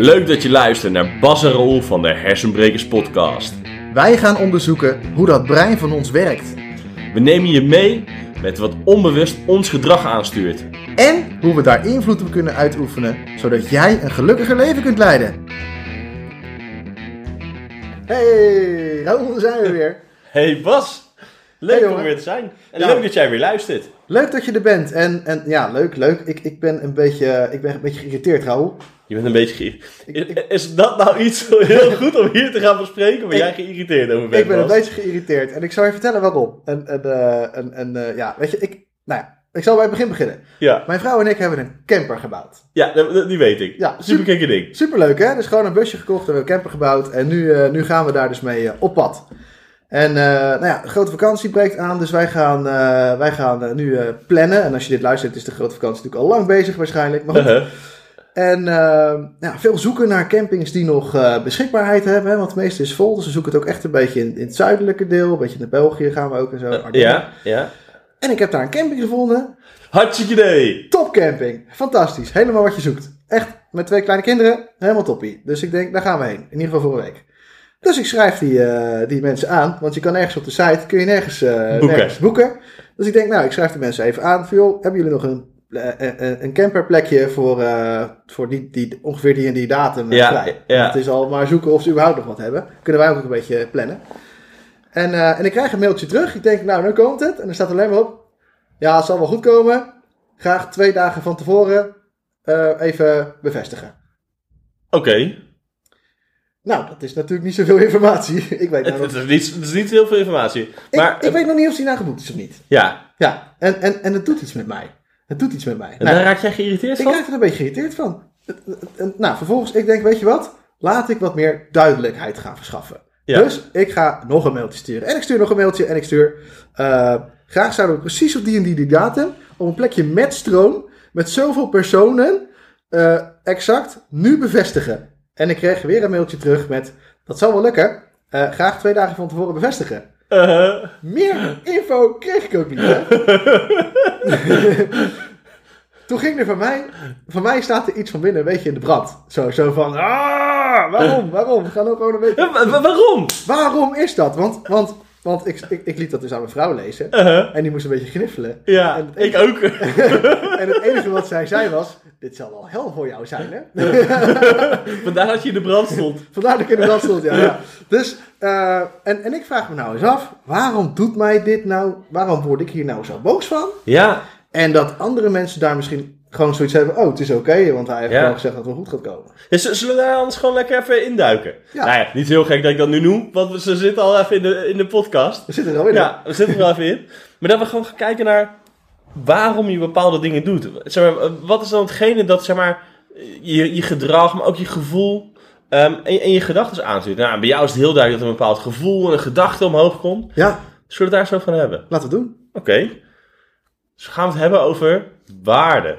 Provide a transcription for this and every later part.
Leuk dat je luistert naar Bas en Roel van de Hersenbrekers podcast. Wij gaan onderzoeken hoe dat brein van ons werkt. We nemen je mee met wat onbewust ons gedrag aanstuurt. En hoe we daar invloed op kunnen uitoefenen, zodat jij een gelukkiger leven kunt leiden. Hey, Raoul, daar zijn we weer. Hey Bas, leuk Hey, om weer te zijn. En Ja. leuk dat jij weer luistert. Leuk dat je er bent. En, en ja, leuk, leuk. Ik, ik, ben een beetje, ik ben een beetje geïrriteerd, Raoul. Je bent een beetje geïrriteerd. Is dat nou iets heel goed om hier te gaan bespreken Ik- jij geïrriteerd over bent, Ik ben een beetje geïrriteteerd. En ik zal je vertellen waarom. En, en, eh, en, en eh, ja, weet je, ik, nou ja, ik zal bij het begin beginnen. Ja, Mijn vrouw en ik hebben een camper gebouwd. ja die weet ik. Ja, Super ding. Superleuk hè? Dus gewoon een busje gekocht en we hebben een camper gebouwd. En nu, eh, nu gaan we daar dus mee op pad. En nou ja, de grote vakantie breekt aan. Dus wij gaan, wij gaan nu plannen. En als je dit luistert is de grote vakantie natuurlijk al lang bezig waarschijnlijk. Maar goed. Uh-huh. En eh, ja, veel zoeken naar campings die nog eh, beschikbaarheid hebben. Hè? Want het meeste is vol. Dus we zoeken het ook echt een beetje in, in het zuidelijke deel. Een beetje naar België gaan we ook en zo. Ardennen. Ja, ja. En ik heb daar een camping gevonden. Hartstikke idee. Topcamping. Fantastisch. Helemaal wat je zoekt. Echt, met twee kleine kinderen, helemaal toppie. Dus ik denk, daar gaan we heen. In ieder geval voor een week. Dus ik schrijf die, eh, die mensen aan. Want je kan nergens op de site, kun je nergens, eh, Boeken. nergens boeken. Dus ik denk, nou, ik schrijf de mensen even aan. Van, joh, hebben jullie nog een, eh, een, een camperplekje voor, eh, voor die, die, ongeveer die en die datum eh, Ja, vrij? ja. Het is al maar zoeken of ze überhaupt nog wat hebben. Kunnen wij ook een beetje plannen. En, eh, en ik krijg een mailtje terug. Ik denk, nou, nu komt het. En er staat alleen maar op. Ja, het zal wel goed komen. Graag twee dagen van tevoren eh, even bevestigen. Oké. Nou, dat is natuurlijk niet zoveel informatie. ik weet, nou het, nog, is niet, het is niet heel veel informatie. ik, Maar, ik weet nog niet of die nou geboekt is of niet. ja, Ja, en, en, en het doet iets met mij. Het doet iets met mij. en Nou, daar raak jij geïrriteerd ik van? raak er een beetje geïrriteerd van. Nou, vervolgens, ik denk, weet je wat? Laat ik wat meer duidelijkheid gaan verschaffen. Ja. Dus ik ga nog een mailtje sturen. En ik stuur nog een mailtje en ik stuur... eh, graag zouden we precies op die en die, die datum... op een plekje met stroom... met zoveel personen... eh, exact nu bevestigen. En ik kreeg weer een mailtje terug met... dat zal wel lukken. Eh, graag twee dagen van tevoren bevestigen. Uh, Meer info kreeg ik ook niet. Toen ging er van mij, van mij staat er iets van binnen, een beetje in de brand. Zo, zo van, ah, waarom, waarom? We gaan ook gewoon een beetje... wa- wa- waarom? Waarom is dat? Want, want, want ik, ik, ik liet dat dus aan mijn vrouw lezen. Uh, En die moest een beetje gniffelen. ja, En- ik ook. En het enige wat zij zei was, dit zal wel hel voor jou zijn, hè? Vandaar dat je in de brand stond. Vandaar dat ik in de brand stond, ja. ja. Dus, eh, en, en ik vraag me nou eens af, waarom doet mij dit nou, waarom word ik hier nou zo boos van? Ja, En dat andere mensen daar misschien gewoon zoiets hebben. Oh, het is oké, want hij heeft Ja. gewoon gezegd dat het wel goed gaat komen. dus zullen we daar anders gewoon lekker even induiken? Ja. Nou ja, niet heel gek dat ik dat nu noem, want we- ze zitten al even in de, in de podcast. We zitten er alweer. Ja, we zitten er wel even in. Maar dat we gewoon gaan kijken naar waarom je bepaalde dingen doet. Zeg maar, wat is dan hetgene dat zeg maar, je, je gedrag, maar ook je gevoel ehm, en, en je gedachten aanstuurt? Nou, bij jou is het heel duidelijk dat er een bepaald gevoel en een gedachte omhoog komt. Ja, Zullen we het daar zo van hebben? laten we het doen. Oké. Dus we gaan het hebben over waarde.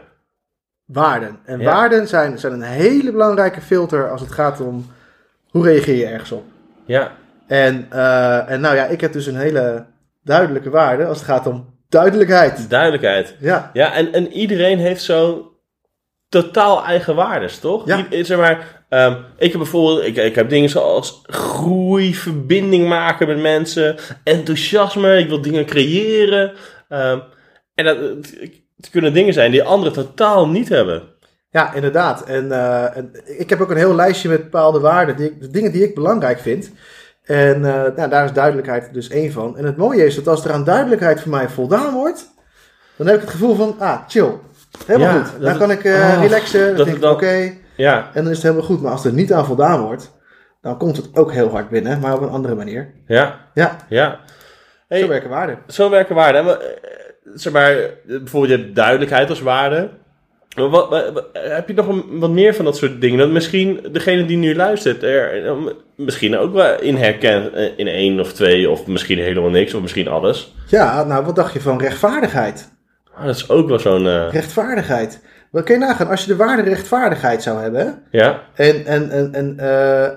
Waarden. En Ja. waarden zijn, zijn een hele belangrijke filter als het gaat om hoe reageer je ergens op. Ja, En, eh, en nou ja, ik heb dus een hele duidelijke waarde als het gaat om duidelijkheid. duidelijkheid. Ja, Ja, en, en iedereen heeft zo totaal eigen waardes, toch? Ja. I- zeg maar, ehm, ik heb bijvoorbeeld, ik, ik heb dingen zoals groei, verbinding maken met mensen, enthousiasme, ik wil dingen creëren. ehm, en dat het, kunnen dingen zijn die anderen totaal niet hebben. ja inderdaad. En, eh, en ik heb ook een heel lijstje met bepaalde waarden, die ik, de dingen die ik belangrijk vind. En eh, nou, daar is duidelijkheid dus één van. En het mooie is dat als er aan duidelijkheid voor mij voldaan wordt, dan heb ik het gevoel van, ah, chill. Helemaal Ja, goed. Dan het- kan ik eh, oh, relaxen. Dan dat denk ik, oké. Ja, En dan is het helemaal goed. Maar als er niet aan voldaan wordt, dan komt het ook heel hard binnen. Maar op een andere manier. ja, Ja, ja. Hey, zo werken waarden. Zo werken waarden. Zeg maar, bijvoorbeeld je hebt duidelijkheid als waarde. Maar Wat, heb je nog een, wat meer van dat soort dingen? Dat misschien degene die nu luistert er eh, misschien ook wel in herkent. eh, In één of twee, of misschien helemaal niks, of misschien alles. Ja, nou wat dacht je van rechtvaardigheid? Ah, dat is ook wel zo'n... eh, Rechtvaardigheid. Wat kun je nagaan? Als je de waarde rechtvaardigheid zou hebben. ja, En, en, en, en,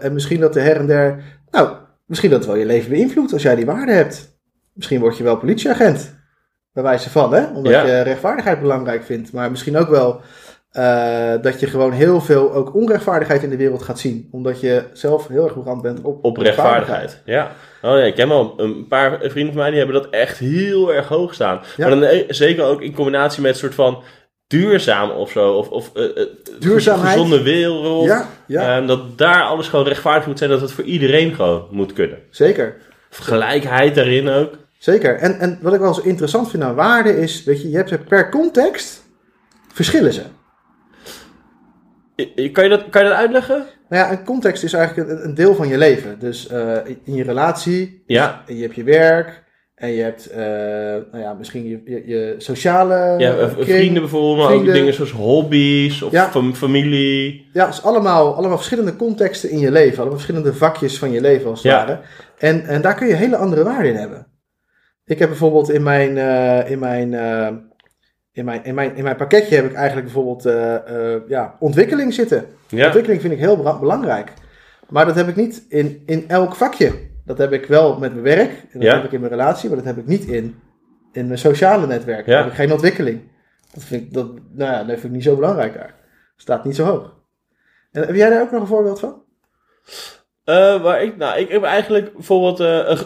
en misschien dat de her en der. Nou, misschien dat het wel je leven beïnvloedt als jij die waarde hebt. Misschien word je wel politieagent. Bij wijze van, hè? Omdat Ja. je rechtvaardigheid belangrijk vindt. Maar misschien ook wel eh, dat je gewoon heel veel ook onrechtvaardigheid in de wereld gaat zien. Omdat je zelf heel erg bebrand bent op, Op rechtvaardigheid, ja. Oh nee, ik ken wel een paar vrienden van mij die hebben dat echt heel erg hoog staan. Ja. Maar dan e- zeker ook in combinatie met een soort van duurzaam of zo. Of, of eh, eh, Duurzaamheid. gezonde wereld. Ja, ja Ehm, dat daar alles gewoon rechtvaardig moet zijn. Dat het voor iedereen gewoon moet kunnen. zeker. Gelijkheid daarin ook. Zeker. En, en wat ik wel zo interessant vind aan waarden is, weet je, je hebt ze per context verschillen ze. Kan je dat, kan je dat uitleggen? Nou ja, een context is eigenlijk een, een deel van je leven. Dus eh, in je relatie, Ja. je hebt je werk, en je hebt eh, nou ja, misschien je, je, je sociale Ja, kring. vrienden bijvoorbeeld, maar ook vrienden. dingen zoals hobby's of Ja. fam- familie. Ja, het is allemaal, allemaal verschillende contexten in je leven. Allemaal verschillende vakjes van je leven als het Ja. ware. En, en daar kun je hele andere waarden in hebben. Ik heb bijvoorbeeld in mijn, eh, in mijn, eh, in mijn, in mijn, in mijn pakketje heb ik eigenlijk bijvoorbeeld eh, ja, ontwikkeling zitten. Ja, Ontwikkeling vind ik heel belangrijk. Maar dat heb ik niet in, in elk vakje. Dat heb ik wel met mijn werk. En dat Ja. heb ik in mijn relatie. Maar dat heb ik niet in, in mijn sociale netwerk. Ja. Daar heb ik geen ontwikkeling. Dat vind ik, dat, nou ja, dat vind ik niet zo belangrijk daar. Staat niet zo hoog. En heb jij daar ook nog een voorbeeld van? Eh, waar ik, nou, ik heb eigenlijk bijvoorbeeld, eh,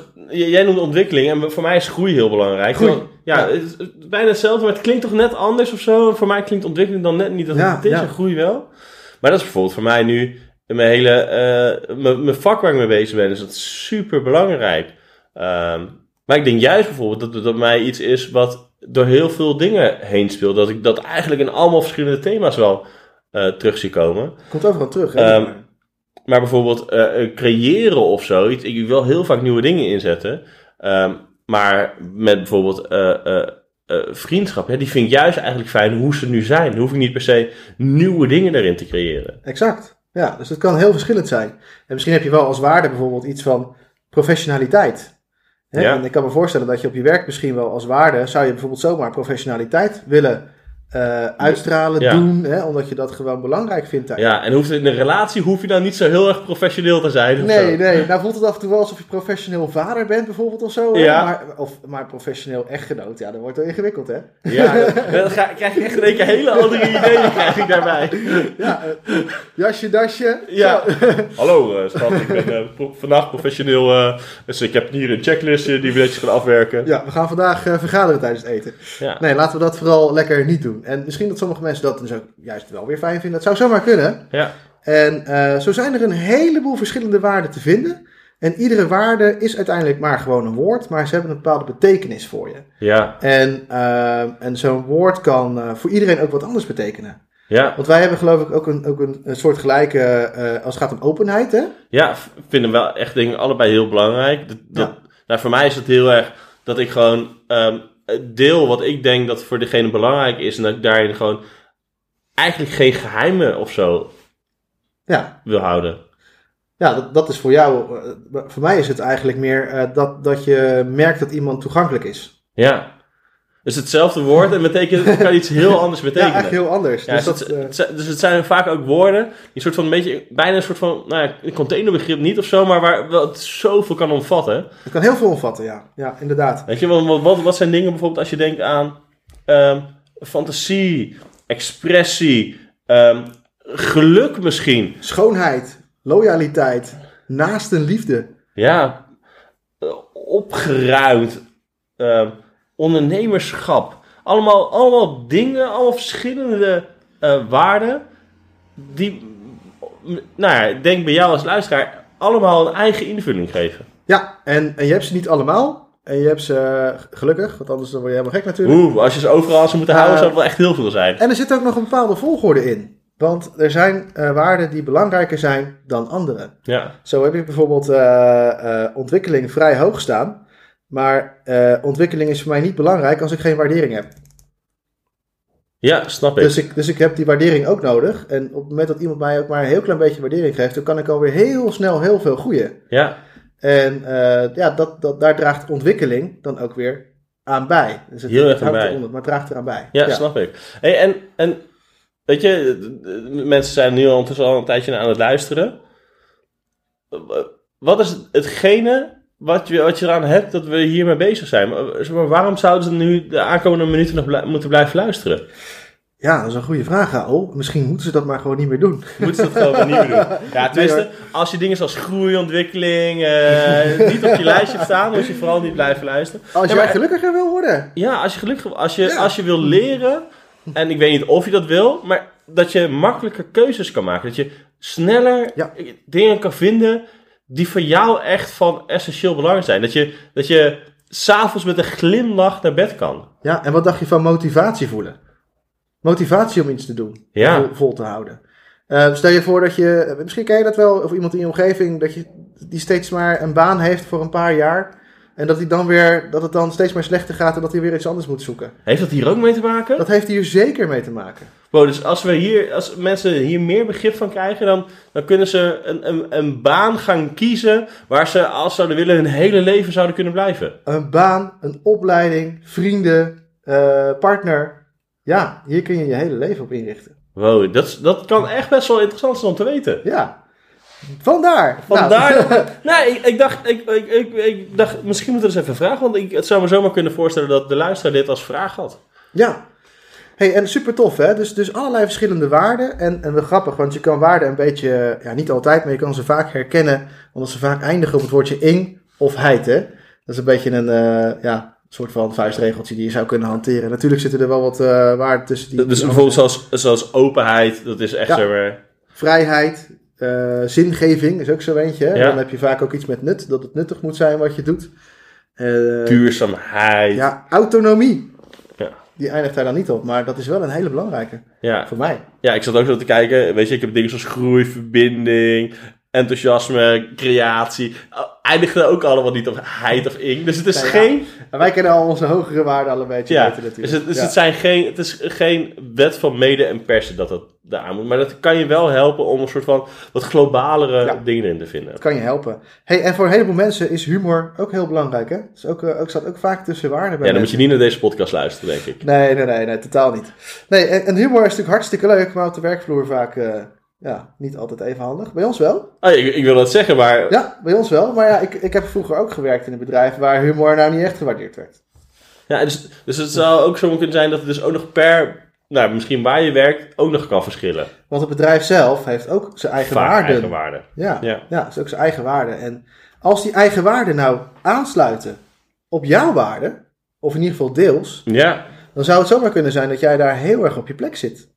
jij noemt ontwikkeling en voor mij is groei heel belangrijk. Groei, Want, ja, ja. Het is bijna hetzelfde, maar het klinkt toch net anders of zo. Voor mij klinkt ontwikkeling dan net niet. Dat Ja, het is ja. een groei wel. Maar dat is bijvoorbeeld voor mij nu, in mijn hele, eh, mijn, mijn vak waar ik mee bezig ben, is dat super belangrijk. Ehm, maar ik denk juist bijvoorbeeld dat het bij mij iets is wat door heel veel dingen heen speelt. Dat ik dat eigenlijk in allemaal verschillende thema's wel terug zie komen. Komt overal terug. Hè? Ehm, Maar bijvoorbeeld eh, eh, creëren of zoiets. Ik wil heel vaak nieuwe dingen inzetten. Ehm, maar met bijvoorbeeld eh, vriendschap, die vind ik juist eigenlijk fijn hoe ze nu zijn. Dan hoef ik niet per se nieuwe dingen erin te creëren. Exact. Ja, dus het kan heel verschillend zijn. En misschien heb je wel als waarde bijvoorbeeld iets van professionaliteit. Hè? Ja. En ik kan me voorstellen dat je op je werk misschien wel als waarde zou je bijvoorbeeld zomaar professionaliteit willen eh, uitstralen, Ja. doen, hè? omdat je dat gewoon belangrijk vindt. daar. Ja, en hoeft in een relatie hoef je dan niet zo heel erg professioneel te zijn. Nee, zo. nee. Nou voelt het af en toe wel alsof je professioneel vader bent bijvoorbeeld of zo. Ja. Maar, of, maar professioneel echtgenoot, ja, dat wordt wel ingewikkeld hè. Ja, dan ga, krijg je echt in één keer hele andere ideeën krijg ik daarbij. Ja, eh, jasje, dasje. Ja. Zo. Hallo eh, schat, ik ben pro- vandaag professioneel. dus ik heb hier een checklistje die we netjes gaan afwerken. Ja, we gaan vandaag vergaderen tijdens het eten. Ja. Nee, laten we dat vooral lekker niet doen. En misschien dat sommige mensen dat dus ook juist wel weer fijn vinden. Dat zou zomaar kunnen. Ja. En eh, zo zijn er een heleboel verschillende waarden te vinden. En iedere waarde is uiteindelijk maar gewoon een woord, maar ze hebben een bepaalde betekenis voor je. Ja. En, eh, en zo'n woord kan eh, voor iedereen ook wat anders betekenen. Ja. Want wij hebben geloof ik ook een, ook een, een soort gelijke, eh, als het gaat om openheid, hè? Ja, vinden wel echt dingen allebei heel belangrijk. Dat, dat, nou, voor mij is het heel erg dat ik gewoon ehm, deel wat ik denk dat voor degene belangrijk is. En dat ik daarin gewoon eigenlijk geen geheimen of zo Ja, wil houden. ja dat, dat is voor jou, eh, voor mij is het eigenlijk meer eh, dat, dat je merkt dat iemand toegankelijk is. Ja. Dus hetzelfde woord en betekent, het kan iets heel anders Ja, betekenen. heel anders. Ja, dus, dus, dat, het, eh, het zijn- dus het zijn vaak ook woorden die een soort van een beetje, bijna een soort van, nou ja, een containerbegrip niet of zo, maar waar het zoveel kan omvatten. het kan heel veel omvatten, ja. Ja, inderdaad. Weet je, wat, wat- wat, zijn dingen bijvoorbeeld als je denkt aan ehm, fantasie, expressie, ehm, geluk misschien. Schoonheid, loyaliteit, naaste liefde. Ja, eh, opgeruimd, ehm, ondernemerschap. Allemaal, allemaal dingen, allemaal verschillende eh, waarden. Die, nou ja, ik denk bij jou als luisteraar, allemaal een eigen invulling geven. Ja, en, en je hebt ze niet allemaal. En je hebt ze eh, gelukkig, want anders dan word je helemaal gek natuurlijk. Oeh, als je ze overal zou moeten Uh, houden, zou het wel echt heel veel zijn. En er zit ook nog een bepaalde volgorde in. Want er zijn eh, waarden die belangrijker zijn dan andere. Ja, Zo heb je bijvoorbeeld eh, eh, ontwikkeling vrij hoog staan. Maar eh, ontwikkeling is voor mij niet belangrijk als ik geen waardering heb. ja snap ik. Dus ik, dus ik heb die waardering ook nodig. En op het moment dat iemand mij ook maar een heel klein beetje waardering geeft, dan kan ik alweer heel snel heel veel groeien. Ja, En eh, ja, dat, dat, daar draagt ontwikkeling dan ook weer aan bij. Dus het, Heel erg aan bij. eronder, maar draagt eraan bij. ja, snap ik. Hey, en, en weet je, mensen zijn nu al ondertussen al een tijdje aan het luisteren. Wat is hetgene wat je, wat je eraan hebt dat we hiermee bezig zijn? Maar, maar, waarom zouden ze nu de aankomende minuten nog blij- moeten blijven luisteren? Ja, dat is een goede vraag, Raoul. Misschien moeten ze dat maar gewoon niet meer doen. Moeten ze dat gewoon niet meer doen. Ja, tenminste, als je dingen zoals groeiontwikkeling eh, niet op je lijstje staan, moet je vooral niet blijven luisteren. Als Ja, jij maar- gelukkiger wil worden. Ja, als je gelukkig, als je, Ja. als je wil leren, en ik weet niet of je dat wil, maar dat je makkelijker keuzes kan maken. Dat je sneller Ja. dingen kan vinden die voor jou echt van essentieel belang zijn. Dat je, dat je s'avonds met een glimlach naar bed kan. Ja, en wat dacht je van motivatie voelen? Motivatie om iets te doen. Ja. Vol, vol te houden. Eh, stel je voor dat je, misschien ken je dat wel, of iemand in je omgeving, dat je, die steeds maar een baan heeft voor een paar jaar. En dat, hij dan weer, dat het dan steeds maar slechter gaat en dat hij weer iets anders moet zoeken. Heeft dat hier ook mee te maken? Dat heeft hier zeker mee te maken. Wow, dus als, we hier, als mensen hier meer begrip van krijgen, dan, dan kunnen ze een, een, een baan gaan kiezen waar ze, als ze zouden willen, hun hele leven zouden kunnen blijven. Een baan, een opleiding, vrienden, eh, partner. Ja, hier kun je je hele leven op inrichten. Wow, dat, dat kan echt best wel interessant zijn om te weten. Ja. Vandaar. Nou, Vandaar. Nee, ik, ik, dacht, ik, ik, ik, ik dacht, misschien moeten we eens even vragen, want ik, het zou me zomaar kunnen voorstellen dat de luisteraar dit als vraag had. Ja. Hey, en super tof, hè? Dus, dus allerlei verschillende waarden. En, en wel grappig, want je kan waarden een beetje, ja, niet altijd, maar je kan ze vaak herkennen, omdat ze vaak eindigen op het woordje ing of heid, hè? Dat is een beetje een, eh, ja, soort van vuistregeltje die je zou kunnen hanteren. Natuurlijk zitten er wel wat eh, waarden tussen die. Dus die bijvoorbeeld zoals, zoals openheid, dat is echt Ja. zo zijn. Vrijheid, eh, zingeving is ook zo eentje. Hè? Ja. Dan heb je vaak ook iets met nut, dat het nuttig moet zijn wat je doet. Eh, duurzaamheid. Ja. ja, autonomie. Ja. Die eindigt daar dan niet op, maar dat is wel een hele belangrijke Ja. voor mij. ja, ik zat ook zo te kijken. Weet je, ik heb dingen zoals groei, verbinding, enthousiasme, creatie. Oh, Eindigde ook allemaal niet op heid of ing. Dus het is geen... En wij kennen al onze hogere waarden al een beetje Ja, beter natuurlijk. dus, het, dus Ja. het, zijn geen, het is geen wet van mede en persen dat het daar moet. Maar dat kan je wel helpen om een soort van wat globalere dingen in te vinden. Dat kan je helpen. Hey, en voor een heleboel mensen is humor ook heel belangrijk, hè? Dus ook, eh, ook, staat ook vaak tussen waarden bij Ja, dan moet je niet naar deze podcast luisteren, denk ik. Nee, nee, nee, nee, totaal niet. Nee, en, en humor is natuurlijk hartstikke leuk, maar op de werkvloer vaak eh, ja, niet altijd even handig. Bij ons wel. Oh, ik, ik wil dat zeggen, maar Ja, bij ons wel. Maar ja, ik, ik heb vroeger ook gewerkt in een bedrijf waar humor nou niet echt gewaardeerd werd. Ja, dus, dus het zou ook zo kunnen zijn dat het dus ook nog per, nou, misschien waar je werkt, ook nog kan verschillen. Want het bedrijf zelf heeft ook zijn eigen Vaak waarden. eigen waarde. Ja, Ja. ja. is ook zijn eigen waarde. En als die eigen waarden nou aansluiten op jouw waarde, of in ieder geval deels, Ja, dan zou het zomaar kunnen zijn dat jij daar heel erg op je plek zit.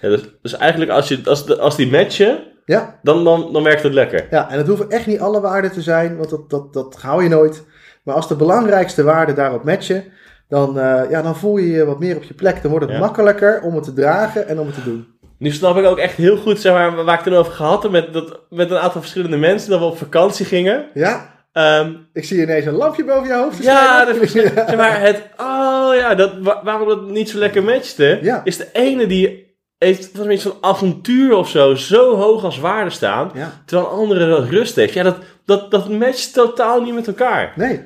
Ja dus, dus eigenlijk als, je, als, de, als die matchen, Ja, dan, dan, dan werkt het lekker. ja en het hoeven echt niet alle waarden te zijn, want dat, dat, dat hou je nooit. Maar als de belangrijkste waarden daarop matchen, dan, eh, ja, dan voel je je wat meer op je plek. Dan wordt het Ja. makkelijker om het te dragen en om het te doen. Nu snap ik ook echt heel goed zeg maar, waar ik het over gehad heb met, dat, met een aantal verschillende mensen, dat we op vakantie gingen. Ja, Ehm, ik zie ineens een lampje boven je hoofd. ja, dat zeg maar het, oh ja, dat, wa- waarom dat niet zo lekker matchte, Ja. is de ene die heeft van iets van avontuur of zo, zo hoog als waarde staan, ja. terwijl een andere dat rust heeft. Ja, dat, dat, dat matcht totaal niet met elkaar. Nee.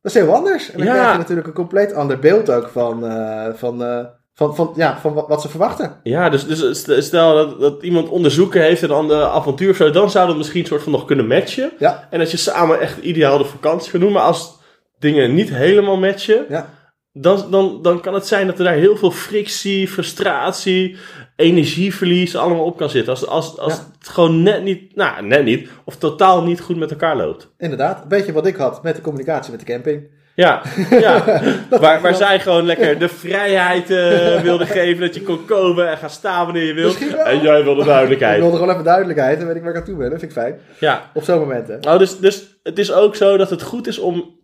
Dat is heel anders. En dan Ja. krijg je natuurlijk een compleet ander beeld ook van, eh, van, eh, van, van, ja, van wat, ze verwachten. Ja, dus, dus st- stel dat, dat iemand onderzoeken heeft en dan de avontuur of zo, dan zou dat misschien soort van nog kunnen matchen. Ja. En dat je samen echt ideaal de vakantie gaat doen. Maar als dingen niet helemaal matchen, Ja. Dan, dan, dan kan het zijn dat er daar heel veel frictie, frustratie, energieverlies allemaal op kan zitten. Als, als, als Ja. het gewoon net niet, nou net niet, of totaal niet goed met elkaar loopt. Inderdaad. Een beetje wat ik had met de communicatie met de camping. Ja, ja. waar, waar zij gewoon lekker de vrijheid eh wilden geven dat je kon komen en gaan staan wanneer je wilt. En jij wilde Ik duidelijkheid. wilde gewoon even duidelijkheid. Dan weet ik waar ik aan toe ben. Dat vind ik fijn. Ja, Op zo'n moment, hè. Nou, dus, dus het is ook zo dat het goed is om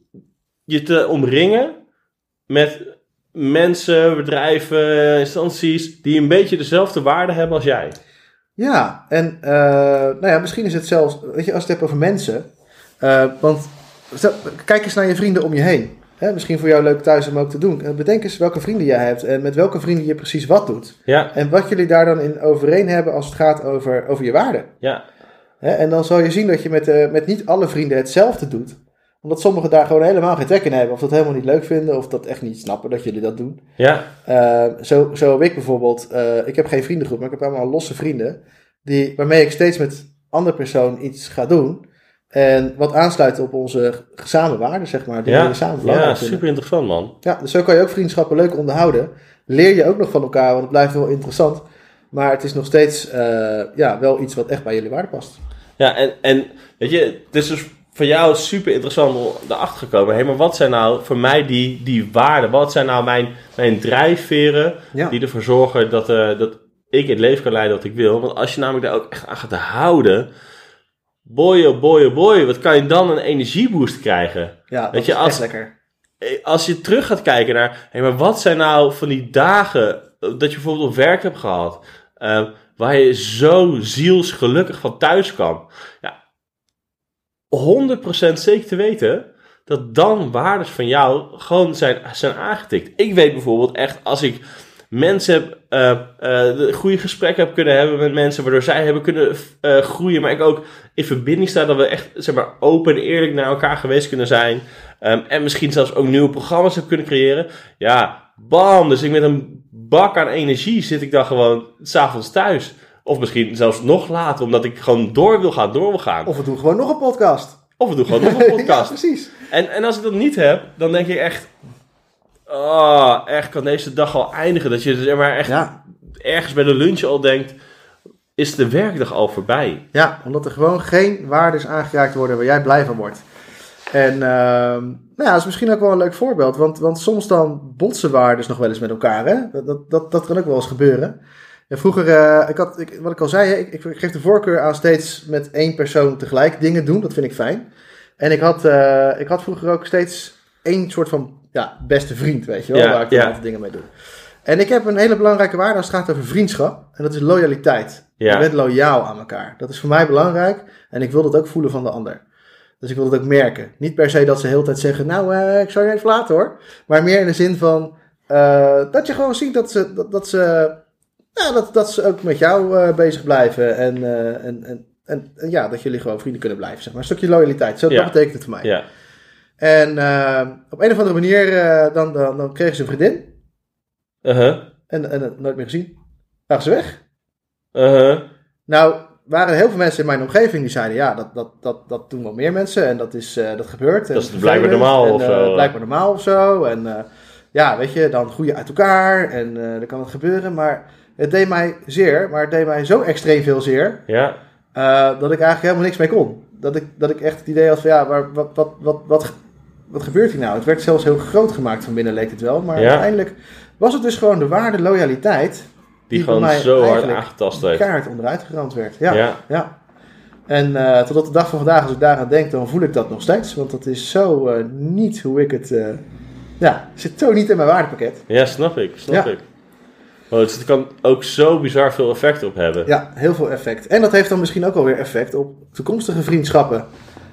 je te omringen met mensen, bedrijven, instanties die een beetje dezelfde waarde hebben als jij. Ja, en eh, nou ja, misschien is het zelfs, weet je, als je het hebt over mensen. eh, want stel- kijk eens naar je vrienden om je heen. Hè, misschien voor jou leuk thuis om ook te doen. Eh, Bedenk eens welke vrienden jij hebt en met welke vrienden je precies wat doet. Ja, En wat jullie daar dan in overeen hebben als het gaat over, over je waarden. ja, Hè, en dan zal je zien dat je met, met niet alle vrienden hetzelfde doet. Omdat sommigen daar gewoon helemaal geen trek in hebben. Of dat helemaal niet leuk vinden. Of dat echt niet snappen dat jullie dat doen. ja, Eh, zo, zo heb ik bijvoorbeeld. eh, ik heb geen vriendengroep, maar ik heb allemaal losse vrienden. Die, waarmee ik steeds met andere persoon iets ga doen. En wat aansluit op onze gezamenlijke waarden, zeg maar. Die ja, we samen ja, belangrijk vinden. super interessant man. Ja, dus zo kan je ook vriendschappen leuk onderhouden. leer je ook nog van elkaar, want het blijft wel interessant. Maar het is nog steeds eh, ja, wel iets wat echt bij jullie waarde past. Ja, en, en weet je, het is dus voor jou super interessant om erachter gekomen. Hé, maar wat zijn nou voor mij die, die waarden? Wat zijn nou mijn, mijn drijfveren Ja. die ervoor zorgen dat, eh, dat ik het leven kan leiden wat ik wil? Want als je namelijk daar ook echt aan gaat houden, boy oh boy oh boy, wat kan je dan een energieboost krijgen? Ja, dat Weet je, is als- echt lekker. Eh, Als je terug gaat kijken naar, hé, maar wat zijn nou van die dagen eh, dat je bijvoorbeeld op werk hebt gehad, eh, waar je zo zielsgelukkig van thuis kwam. Ja, 100% zeker te weten dat dan waardes van jou gewoon zijn, zijn aangetikt. Ik weet bijvoorbeeld echt, als ik mensen heb, eh, eh, de goede gesprekken heb kunnen hebben met mensen, waardoor zij hebben kunnen eh, groeien, maar ik ook in verbinding sta dat we echt zeg maar, open en eerlijk naar elkaar geweest kunnen zijn. Ehm, en misschien zelfs ook nieuwe programma's heb kunnen creëren. Ja, bam. Dus ik met een bak aan energie zit ik dan gewoon s'avonds thuis. Of misschien zelfs nog later, omdat ik gewoon door wil gaan, door wil gaan. Of we doen gewoon nog een podcast. Of we doen gewoon nog een ja, podcast. precies. En, en als ik dat niet heb, dan denk ik echt... Oh, echt kan deze dag al eindigen. Dat je zeg maar echt Ja. ergens bij de lunch al denkt... Is de werkdag al voorbij? ja, omdat er gewoon geen waardes aangeraakt worden waar jij blij van wordt. En ehm, nou ja, dat is misschien ook wel een leuk voorbeeld. Want, want soms dan botsen waardes nog wel eens met elkaar. Hè? Dat, dat, dat, dat kan ook wel eens gebeuren. Vroeger, eh, ik had, ik, wat ik al zei, hè, ik, ik geef de voorkeur aan steeds met één persoon tegelijk dingen doen. Dat vind ik fijn. En ik had, eh, ik had vroeger ook steeds één soort van ja, beste vriend, weet je wel. Ja, waar ik ja. altijd dingen mee doe. En ik heb een hele belangrijke waarde als het gaat over vriendschap. En dat is loyaliteit. Ja. Je bent loyaal aan elkaar. Dat is voor mij belangrijk. En ik wil dat ook voelen van de ander. Dus ik wil dat ook merken. Niet per se dat ze de hele tijd zeggen, nou, eh, ik zou je even laten hoor. Maar meer in de zin van, dat je gewoon ziet dat ze, dat, dat ze, ja, dat, dat ze ook met jou eh, bezig blijven. En, eh, en, en, en, en ja, dat jullie gewoon vrienden kunnen blijven. Zeg maar. Een stukje loyaliteit. Zo, Ja. Dat betekent het voor mij. Ja. En eh, op een of andere manier, dan, dan, dan kregen ze een vriendin. Uh-huh. En, en nooit meer gezien. Waren ze weg. Uh-huh. Nou, waren heel veel mensen in mijn omgeving die zeiden: ja, dat, dat, dat, dat doen wel meer mensen en dat, is, dat gebeurt. Dat is blijkbaar normaal en, of zo. Blijkbaar normaal of zo. En ja, weet je, dan groei je uit elkaar en dan kan het gebeuren. Maar het deed mij zeer, maar het deed mij zo extreem veel zeer, Ja. eh, dat ik eigenlijk helemaal niks mee kon. Dat ik, dat ik echt het idee had van ja, maar wat, wat, wat, wat, wat gebeurt hier nou? Het werd zelfs heel groot gemagemaakt van binnen, leek het wel. Maar Ja. uiteindelijk was het dus gewoon de waarde loyaliteit Die, Die gewoon mij zo hard eigenlijk aangetast heeft. kaart onderuit geramd werd. Ja, Ja. ja. En eh, tot op de dag van vandaag, als ik daaraan denk, dan voel ik dat nog steeds. Want dat is zo eh, niet hoe ik het... ja, zit zo niet in mijn waardepakket. Ja, snap ik. Snap Ja. ik. Oh, dus het kan ook zo bizar veel effect op hebben. Ja, heel veel effect. En dat heeft dan misschien ook alweer effect op toekomstige vriendschappen.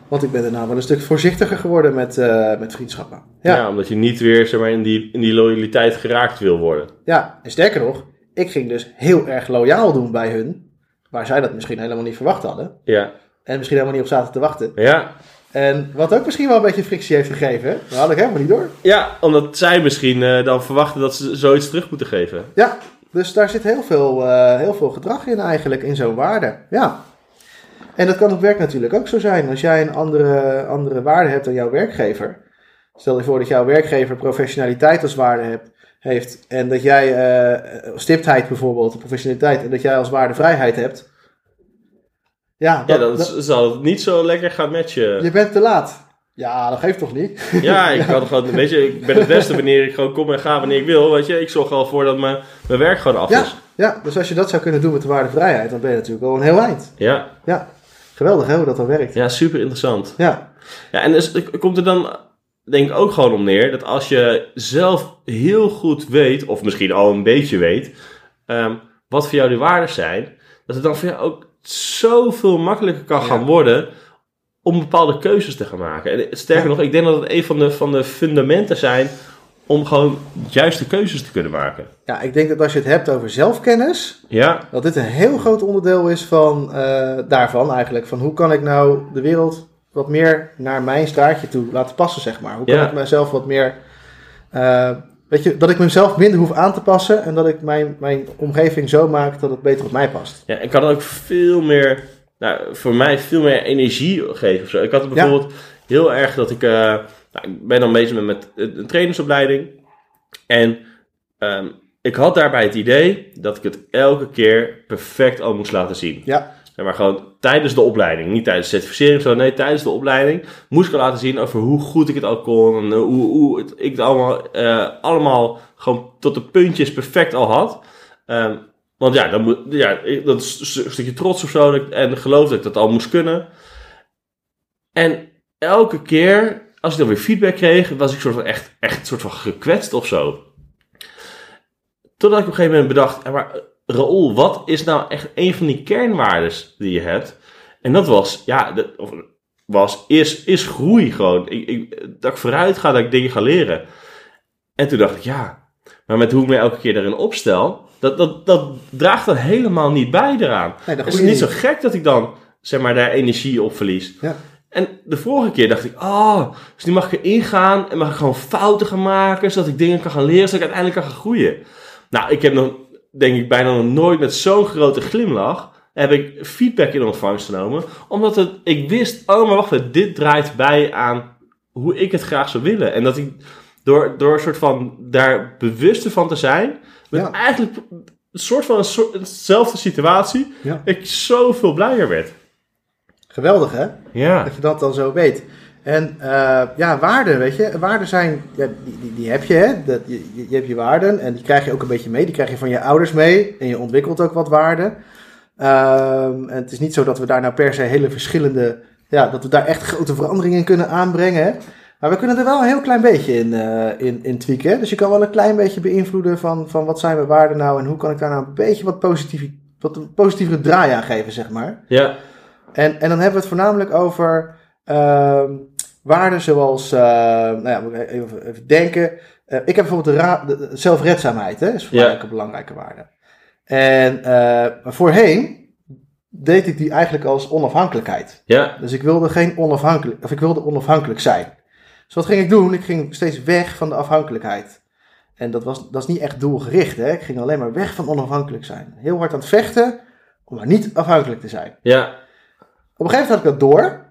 Want ik ben daarna wel een stuk voorzichtiger geworden met, eh, met vriendschappen. Ja. Ja, ja. omdat je niet weer zeg maar, in, die, in die loyaliteit geraakt wil worden. en sterker nog, ik ging dus heel erg loyaal doen bij hun. Waar zij dat misschien helemaal niet verwacht hadden. Ja. En misschien helemaal niet op zaten te wachten. Ja. En wat ook misschien wel een beetje frictie heeft gegeven. Dat had ik helemaal niet door. ja, omdat zij misschien eh, dan verwachten dat ze zoiets terug moeten geven. Ja, dus daar zit heel veel, eh, heel veel gedrag in eigenlijk, in zo'n waarde. Ja. En dat kan op werk natuurlijk ook zo zijn. Als jij een andere, andere waarde hebt dan jouw werkgever. Stel je voor dat jouw werkgever professionaliteit als waarde hebt, heeft. En dat jij eh, stiptheid bijvoorbeeld, professionaliteit. En dat jij als waarde vrijheid hebt. Ja, Ja, dat- dan zal het niet zo lekker gaan matchen. je bent te laat. Ja, dat geeft toch niet? Ja, ik kan gewoon, weet je, ik ben het beste wanneer ik gewoon kom en ga wanneer ik wil. Weet je, ik zorg al voor dat mijn, mijn werk gewoon af Ja, is. ja, dus als je dat zou kunnen doen met de waarde vrijheid, dan ben je natuurlijk al een heel eind. Ja, Ja, geweldig hè, hoe dat dan werkt. ja, super interessant. Ja, Ja, en dus komt er dan denk ik ook gewoon om neer dat als je zelf heel goed weet, of misschien al een beetje weet, ehm, wat voor jou de waarden zijn, dat het dan voor jou ook zoveel makkelijker kan Ja. gaan worden om bepaalde keuzes te gaan maken. En sterker nog, ik denk dat het een van de, van de fundamenten zijn om gewoon juiste keuzes te kunnen maken. Ja, ik denk dat als je het hebt over zelfkennis, Ja, dat dit een heel groot onderdeel is van, eh, daarvan eigenlijk. Van hoe kan ik nou de wereld wat meer naar mijn straatje toe laten passen, zeg maar. Hoe kan Ja. ik mezelf wat meer, eh, weet je, dat ik mezelf minder hoef aan te passen en dat ik mijn, mijn omgeving zo maak dat het beter op mij past. Ja, ik kan ook veel meer, nou, voor mij veel meer energie geven of zo. Ik had het bijvoorbeeld heel erg dat ik, eh, nou, ik ben dan bezig met, met een trainersopleiding. En ehm, ik had daarbij het idee dat ik het elke keer perfect al moest laten zien. Ja, maar gewoon tijdens de opleiding, niet tijdens de certificering zo, nee, tijdens de opleiding moest ik al laten zien over hoe goed ik het al kon en hoe, hoe het, ik het allemaal, eh, allemaal gewoon tot de puntjes perfect al had. Ehm, want ja, dan moet, ja, dat is een stukje trots of zo en geloof dat ik dat al moest kunnen. En elke keer, als ik dan weer feedback kreeg, was ik soort van echt, echt soort van gekwetst of zo. Totdat ik op een gegeven moment bedacht, "Ja, maar Raoul, wat is nou echt een van die kernwaardes die je hebt? En dat was, ja, de, of was, is, is groei gewoon. Ik, ik, dat ik vooruit ga, dat ik dingen ga leren. En toen dacht ik, ja, maar met hoe ik me elke keer daarin opstel, dat, dat, dat draagt dan helemaal niet bij eraan. nee, dat Het is goeie niet zo gek dat ik dan, zeg maar, daar energie op verlies. Ja. En de vorige keer dacht ik, oh, dus nu mag ik erin gaan en mag ik gewoon fouten gaan maken, zodat ik dingen kan gaan leren, zodat ik uiteindelijk kan gaan groeien. Nou, ik heb nog, denk ik, bijna nog nooit met zo'n grote glimlach, heb ik feedback in ontvangst genomen, omdat het, ik wist, oh, maar wacht even, dit draait bij aan hoe ik het graag zou willen. En dat ik, door, door een soort van daar bewuster van te zijn, met Ja. eigenlijk een soort van een soort, eenzelfde situatie, Ja. ik zoveel blijer werd. Geweldig, hè? Ja. Dat je dat dan zo weet. En eh, ja, waarden, weet je. Waarden zijn, ja, die, die, die heb je, hè. Dat, je, je- hebt je waarden en die krijg je ook een beetje mee. Die krijg je van je ouders mee. En je ontwikkelt ook wat waarden. Ehm, en het is niet zo dat we daar nou per se hele verschillende... Ja, dat we daar echt grote veranderingen in kunnen aanbrengen, hè. Maar we kunnen er wel een heel klein beetje in, eh, in, in tweaken. Hè? Dus je kan wel een klein beetje beïnvloeden van, van wat zijn mijn waarden nou... en hoe kan ik daar nou een beetje wat, positief, wat een positievere draai aan geven, zeg maar. Ja. En, en dan hebben we het voornamelijk over waarden zoals, eh, nou ja, moet ik even, even denken. Eh, ik heb bijvoorbeeld de, ra- de- de zelfredzaamheid, hè, is voor mij ook een belangrijke waarde. En eh, voorheen deed ik die eigenlijk als onafhankelijkheid. Ja. Dus ik wilde geen onafhankelijk, of ik wilde onafhankelijk zijn. Dus wat ging ik doen? Ik ging steeds weg van de afhankelijkheid. En dat, was, dat is niet echt doelgericht. Hè? Ik ging alleen maar weg van onafhankelijk zijn. Heel hard aan het vechten om maar niet afhankelijk te zijn. Ja. Op een gegeven moment had ik dat door.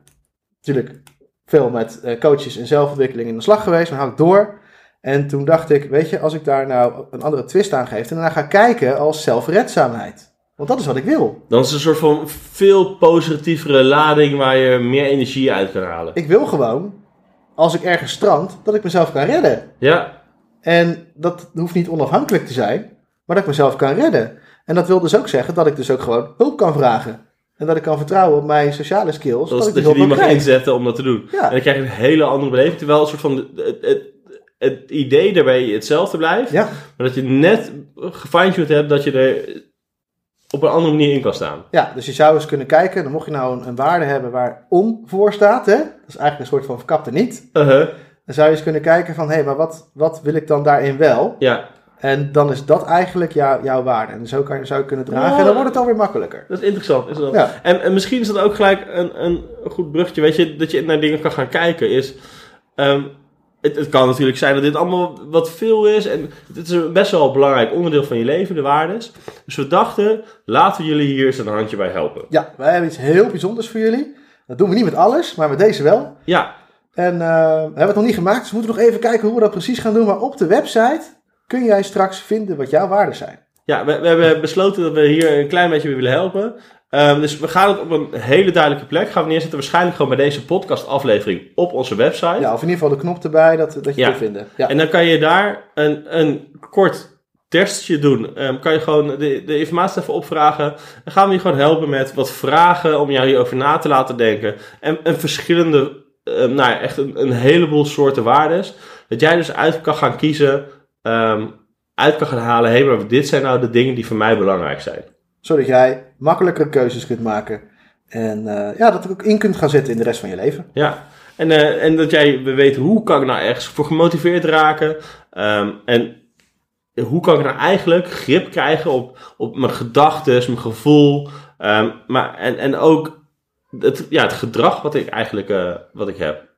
Natuurlijk veel met eh, coaches en zelfontwikkeling in de slag geweest, maar had ik door. En toen dacht ik, weet je, als ik daar nou een andere twist aan geef, en daarna ga kijken als zelfredzaamheid. Want dat is wat ik wil. Dan is het een soort van veel positievere lading waar je meer energie uit kan halen. Ik wil gewoon, als ik ergens strand, dat ik mezelf kan redden. Ja. En dat hoeft niet onafhankelijk te zijn, maar dat ik mezelf kan redden. En dat wil dus ook zeggen dat ik dus ook gewoon hulp kan vragen. En dat ik kan vertrouwen op mijn sociale skills. Dat, ik dat je die mag inzetten om dat te doen. Ja. En dan krijg je een hele andere beleving. Terwijl het soort van het, het, het idee daarbij hetzelfde blijft. Ja, Maar dat je net gefine-tuned hebt dat je er op een andere manier in kan staan. Ja, dus je zou eens kunnen kijken, dan mocht je nou een, een waarde hebben waar om voor staat, hè? dat is eigenlijk een soort van verkapte niet. Uh-huh. Dan zou je eens kunnen kijken van, hé, maar wat, wat wil ik dan daarin wel? Ja, En dan is dat eigenlijk jou, jouw waarde. En zo kan, zou je kunnen dragen en dan wordt het alweer makkelijker. dat is interessant. Is dat. Ja, En, en misschien is dat ook gelijk een, een goed bruggetje, weet je, dat je naar dingen kan gaan kijken. Is, ehm, het, het kan natuurlijk zijn dat dit allemaal wat veel is. En het is best wel een belangrijk onderdeel van je leven, de waardes. Dus we dachten, laten we jullie hier eens een handje bij helpen. ja, wij hebben iets heel bijzonders voor jullie. Dat doen we niet met alles, maar met deze wel. Ja, En eh, we hebben het nog niet gemaakt, dus we moeten nog even kijken hoe we dat precies gaan doen. Maar op de website kun jij straks vinden wat jouw waarden zijn. ja we, we hebben besloten dat we hier een klein beetje mee willen helpen. Ehm, dus we gaan het op een hele duidelijke plek gaan we neerzetten. Waarschijnlijk gewoon bij deze podcastaflevering op onze website. Ja, of in ieder geval de knop erbij, dat, dat je Ja. kunt vinden. Ja. En dan kan je daar een, een kort testje doen. Ehm, kan je gewoon de, de informatie even opvragen. Dan gaan we je gewoon helpen met wat vragen om jou hierover na te laten denken. En, en verschillende, ehm, nou ja, echt een, een heleboel soorten waardes. Dat jij dus uit kan gaan kiezen, ehm, uit kan gaan halen. Hé, maar dit zijn nou de dingen die voor mij belangrijk zijn. Zodat jij makkelijker keuzes kunt maken. En eh, ja, dat ook in kunt gaan zetten in de rest van je leven. Ja, en, eh, en dat jij weet hoe kan ik nou ergens voor gemotiveerd raken. Ehm, en hoe kan ik nou eigenlijk grip krijgen op, op mijn gedachten, mijn gevoel. ehm, maar, en, en ook het, ja, het gedrag wat ik eigenlijk eh, wat ik heb.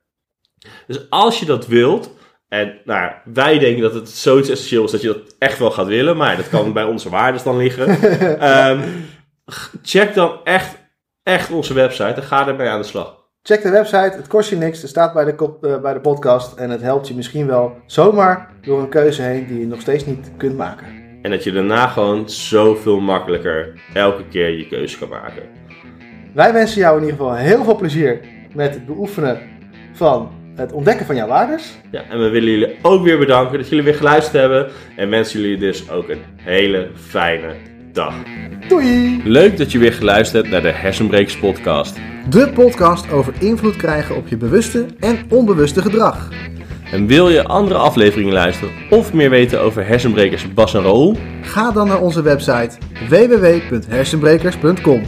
Dus als je dat wilt. En nou, ja, wij denken dat het zoiets essentieel is dat je dat echt wel gaat willen. Maar dat kan bij onze waarden dan liggen. Ehm, check dan echt, echt onze website en ga ermee aan de slag. Check de website, het kost je niks. Het staat bij de, kop- eh, bij de podcast. En het helpt je misschien wel zomaar door een keuze heen die je nog steeds niet kunt maken. En dat je daarna gewoon zoveel makkelijker elke keer je keuze kan maken. Wij wensen jou in ieder geval heel veel plezier met het beoefenen van het ontdekken van jouw waardes. Ja, en we willen jullie ook weer bedanken dat jullie weer geluisterd hebben. En wensen jullie dus ook een hele fijne dag. Doei! Leuk dat je weer geluisterd hebt naar de Hersenbrekers podcast. De podcast over invloed krijgen op je bewuste en onbewuste gedrag. En wil je andere afleveringen luisteren of meer weten over hersenbrekers Bas en Raoul? Ga dan naar onze website www.hersenbrekers.com.